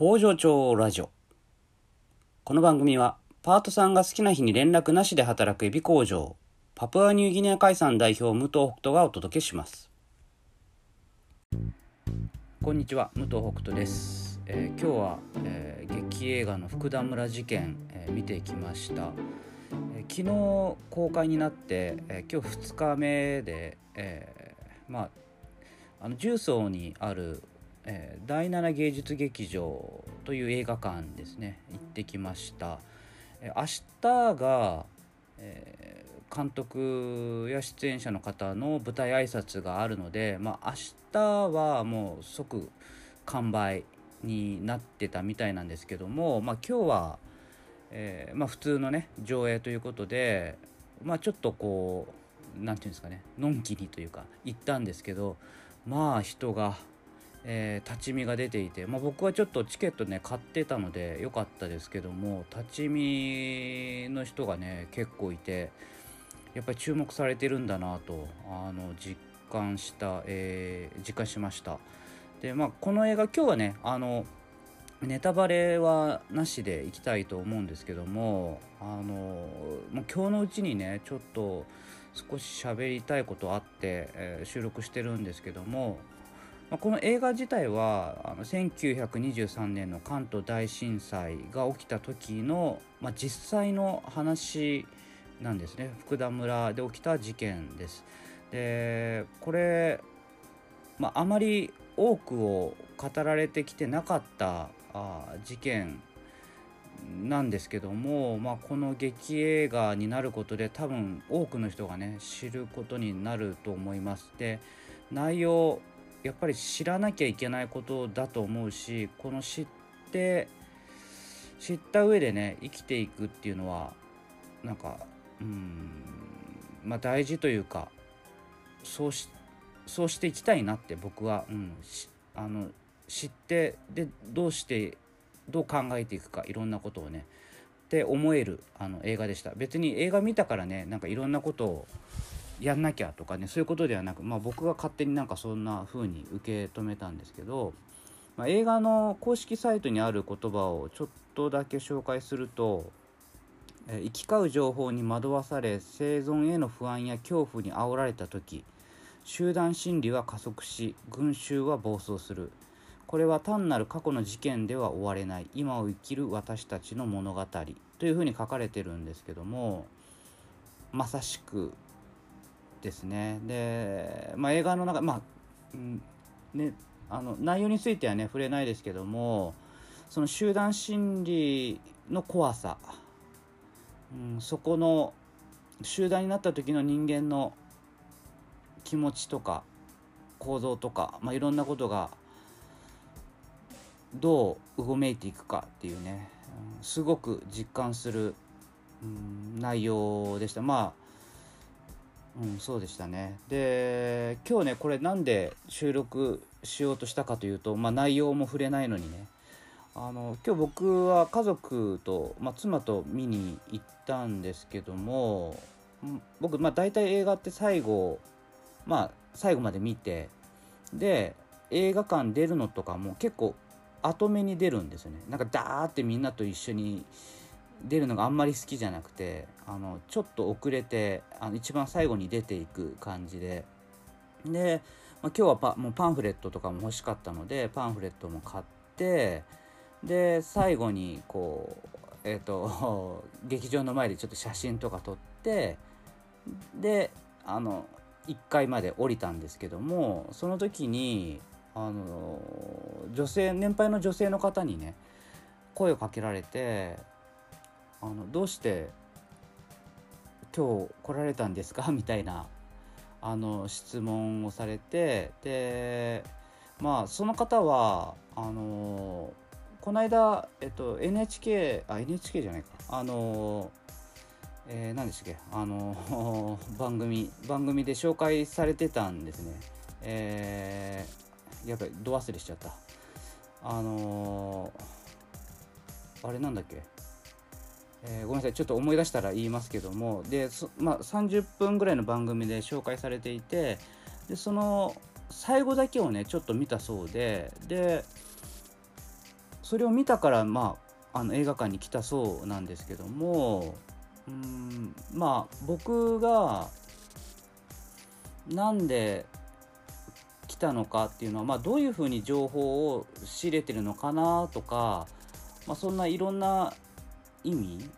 工場長ラジオ。この番組はパートさんが好きな日に連絡なしで働くエビ工場パプアニューギニア海産代表武藤北斗がお届けします。こんにちは武藤北斗です、えー今日は、えー劇映画の福田村事件、えー見てきました、えー昨日公開になって、えー今日2日目で、えーまああの重曹にある、えー第七芸術劇場という映画館ですね。行ってきました、えー明日が、えー監督や出演者の方の舞台挨拶があるので、まあ、明日はもう即完売になってたみたいなんですけども、まあ、今日は、えーまあ、普通のね上映ということで、まあ、ちょっとこうなんていうんですかねのんきにというか行ったんですけどまあ人が、えー立ち見が出ていて、まあ、僕はちょっとチケットね買ってたので良かったですけども立ち見の人がね結構いてやっぱり注目されてるんだなとあの実感した、えー実感しました。でまあこの映画今日はねあのネタバレはなしでいきたいと思うんですけどもあのもう今日のうちにねちょっと少し喋りたいことあって、えー収録してるんですけども、まあ、この映画自体はあの1923年の関東大震災が起きた時の、まあ、実際の話なんですね福田村で起きた事件です。でこれ、まあ、あまり多くを語られてきてなかったあ事件なんですけども、まあ、この劇映画になることで多分多くの人がね知ることになると思います。で内容やっぱり知らなきゃいけないことだと思うしこの知って知った上でね生きていくっていうのはなんかうんまあ大事というかそうしそうしていきたいなって僕は、うん、あの知ってでどうしてどう考えていくかいろんなことをねって思えるあの映画でした。別に映画見たからねなんかいろんなことをやんなきゃとかねそういうことではなく、まあ、僕が勝手になんかそんな風に受け止めたんですけど、まあ、映画の公式サイトにある言葉をちょっとだけ紹介するとえ行き交う情報に惑わされ生存への不安や恐怖に煽られた時集団心理は加速し群衆は暴走する。これは単なる過去の事件では終われない。今を生きる私たちの物語。というふうに書かれてるんですけどもまさしくですね。で、まあ、映画の中まあ、うんね、あの内容についてはね触れないですけどもその集団心理の怖さうん、そこの集団になった時の人間の気持ちとか構造とか、まあ、いろんなことがどううごめいていくかっていうね、うんすごく実感する、うん、内容でした。まあ、うん、そうでしたね。で今日ねこれなんで収録しようとしたかというと、まあ、内容も触れないのにね。あの今日僕は家族と、まあ、妻と見に行ったんですけどもん僕、まあ、大体映画って最後まあ最後まで見てで映画館出るのとかも結構後目に出るんですよね。なんかダーってみんなと一緒に出るのがあんまり好きじゃなくてあのちょっと遅れてあの一番最後に出ていく感じで。で、まあ、今日はパもうパンフレットとかも欲しかったのでパンフレットも買ってで最後にこうえっ、と 劇場の前でちょっと写真とか撮ってであの1階まで降りたんですけどもその時にあの女性年配の女性の方にね声をかけられて「あのどうして今日来られたんですか? 」みたいなあの質問をされてでまあその方はあのこの間、えっと、NHK あ NHK じゃないか。あのえー、何でしたっけ？あの 番組番組で紹介されてたんですね。えー、やっぱりど忘れしちゃった。あのあれなんだっけ？えーごめんなさい。ちょっと思い出したら言いますけども。で、まあ、30分ぐらいの番組で紹介されていてでその最後だけをねちょっと見たそうででそれを見たからまああの映画館に来たそうなんですけどもうんまあ僕がなんで来たのかっていうのは、まあ、どういうふうに情報を仕入れてるのかなとか、まあ、そんないろんな意味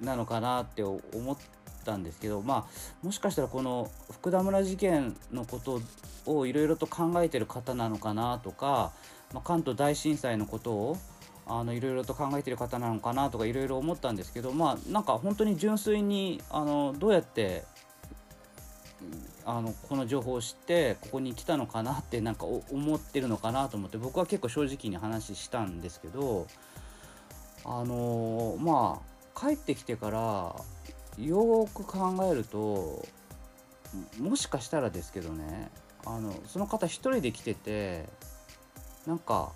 なのかなって思ったんですけど、まあ、もしかしたらこの福田村事件のことをいろいろと考えてる方なのかなとか、まあ、関東大震災のことをあのいろいろと考えてる方なのかなとかいろいろ思ったんですけどまあなんか本当に純粋にあのどうやってあのこの情報を知ってここに来たのかなってなんか思ってるのかなと思って僕は結構正直に話したんですけどあのまあ帰ってきてからよく考えるともしかしたらですけどねあのその方一人で来ててなんか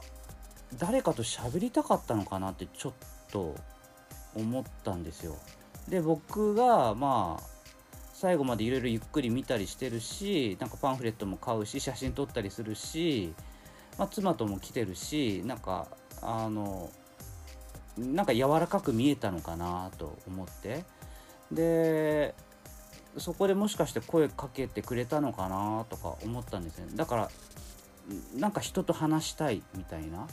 誰かと喋りたかったのかなってちょっと思ったんですよ。で僕がまあ最後までいろいろゆっくり見たりしてるしなんかパンフレットも買うし写真撮ったりするし、まあ、妻とも来てるしなんかあのなんか柔らかく見えたのかなと思って。でそこでもしかして声かけてくれたのかなとか思ったんですね。だからなんか人と話したいみたいな。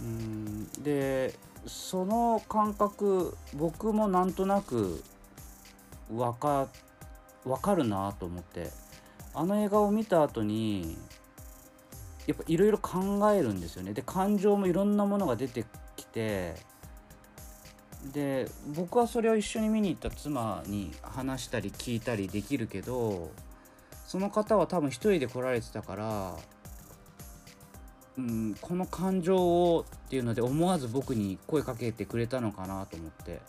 うんでその感覚僕もなんとなく分か分かるなと思って。あの映画を見た後にやっぱいろいろ考えるんですよね。で感情もいろんなものが出ててで僕はそれを一緒に見に行った妻に話したり聞いたりできるけどその方は多分一人で来られてたからうん、この感情をっていうので思わず僕に声かけてくれたのかなと思って。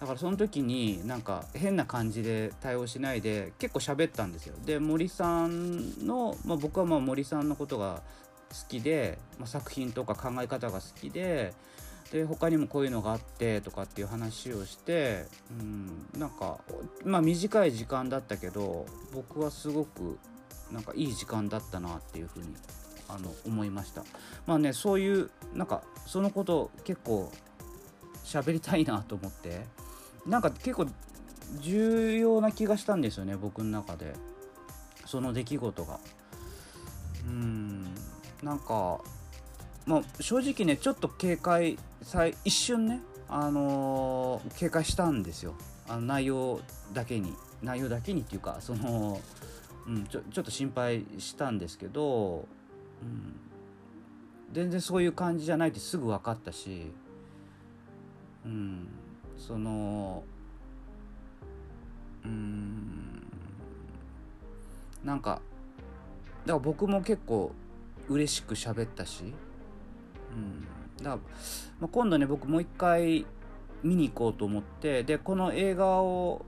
だからその時になんか変な感じで対応しないで結構喋ったんですよ。で森さんの、まあ、僕はまあ森さんのことが好きで、まあ、作品とか考え方が好きでで他にもこういうのがあってとかっていう話をして、うん、なんかまあ短い時間だったけど僕はすごくなんかいい時間だったなっていうふうにあの思いました。まあねそういうなんかそのこと結構喋りたいなと思ってなんか結構重要な気がしたんですよね僕の中で。その出来事が。うんなんかまあ正直ねちょっと警戒一瞬ねあのー、警戒したんですよ。あの内容だけに。内容だけにっていうかその、うん、ちょちょっと心配したんですけどうん、全然そういう感じじゃないってすぐ分かったし、うん、そのうん。なんかだから僕も結構嬉しく喋ったし、うん、だから、まあ、今度ね僕もう一回見に行こうと思ってでこの映画を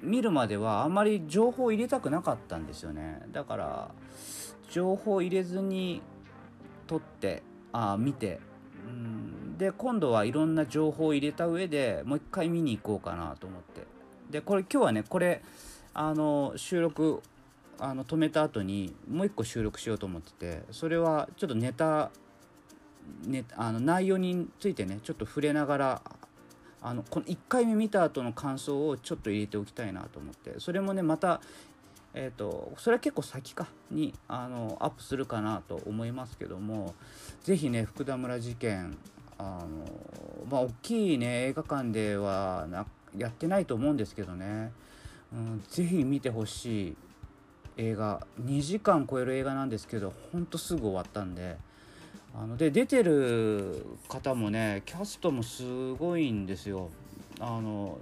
見るまではあんまり情報を入れたくなかったんですよね。だから情報を入れずに撮ってあ見てうんで今度はいろんな情報を入れた上でもう一回見に行こうかなと思って。でこれ今日はねこれあの収録あの止めた後にもう一個収録しようと思っててそれはちょっとネタね、あの内容についてねちょっと触れながらあのこの1回目見た後の感想をちょっと入れておきたいなと思ってそれもねまたえーと、それは結構先かにあのアップするかなと思いますけども是非ね福田村事件あのまあ大きいね映画館ではなやってないと思うんですけどね、うん、ぜひ見てほしい映画2時間超える映画なんですけどほんとすぐ終わったんであので出てる方もねキャストもすごいんですよ。あの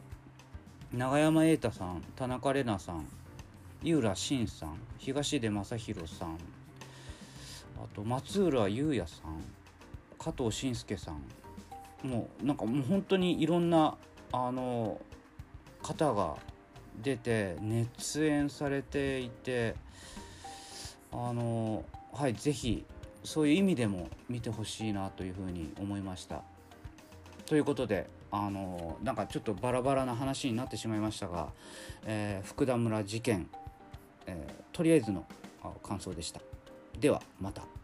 永山瑛太さん田中玲奈さん井浦慎さん東出正宏さんあと松浦優也さん加藤慎介さん。もうなんかもう本当にいろんなあの方が出て熱演されていてあのはい是非そういう意味でも見てほしいなというふうに思いました。ということであのなんかちょっとバラバラな話になってしまいましたが、えー、福田村事件えー、とりあえずの感想でした。ではまた。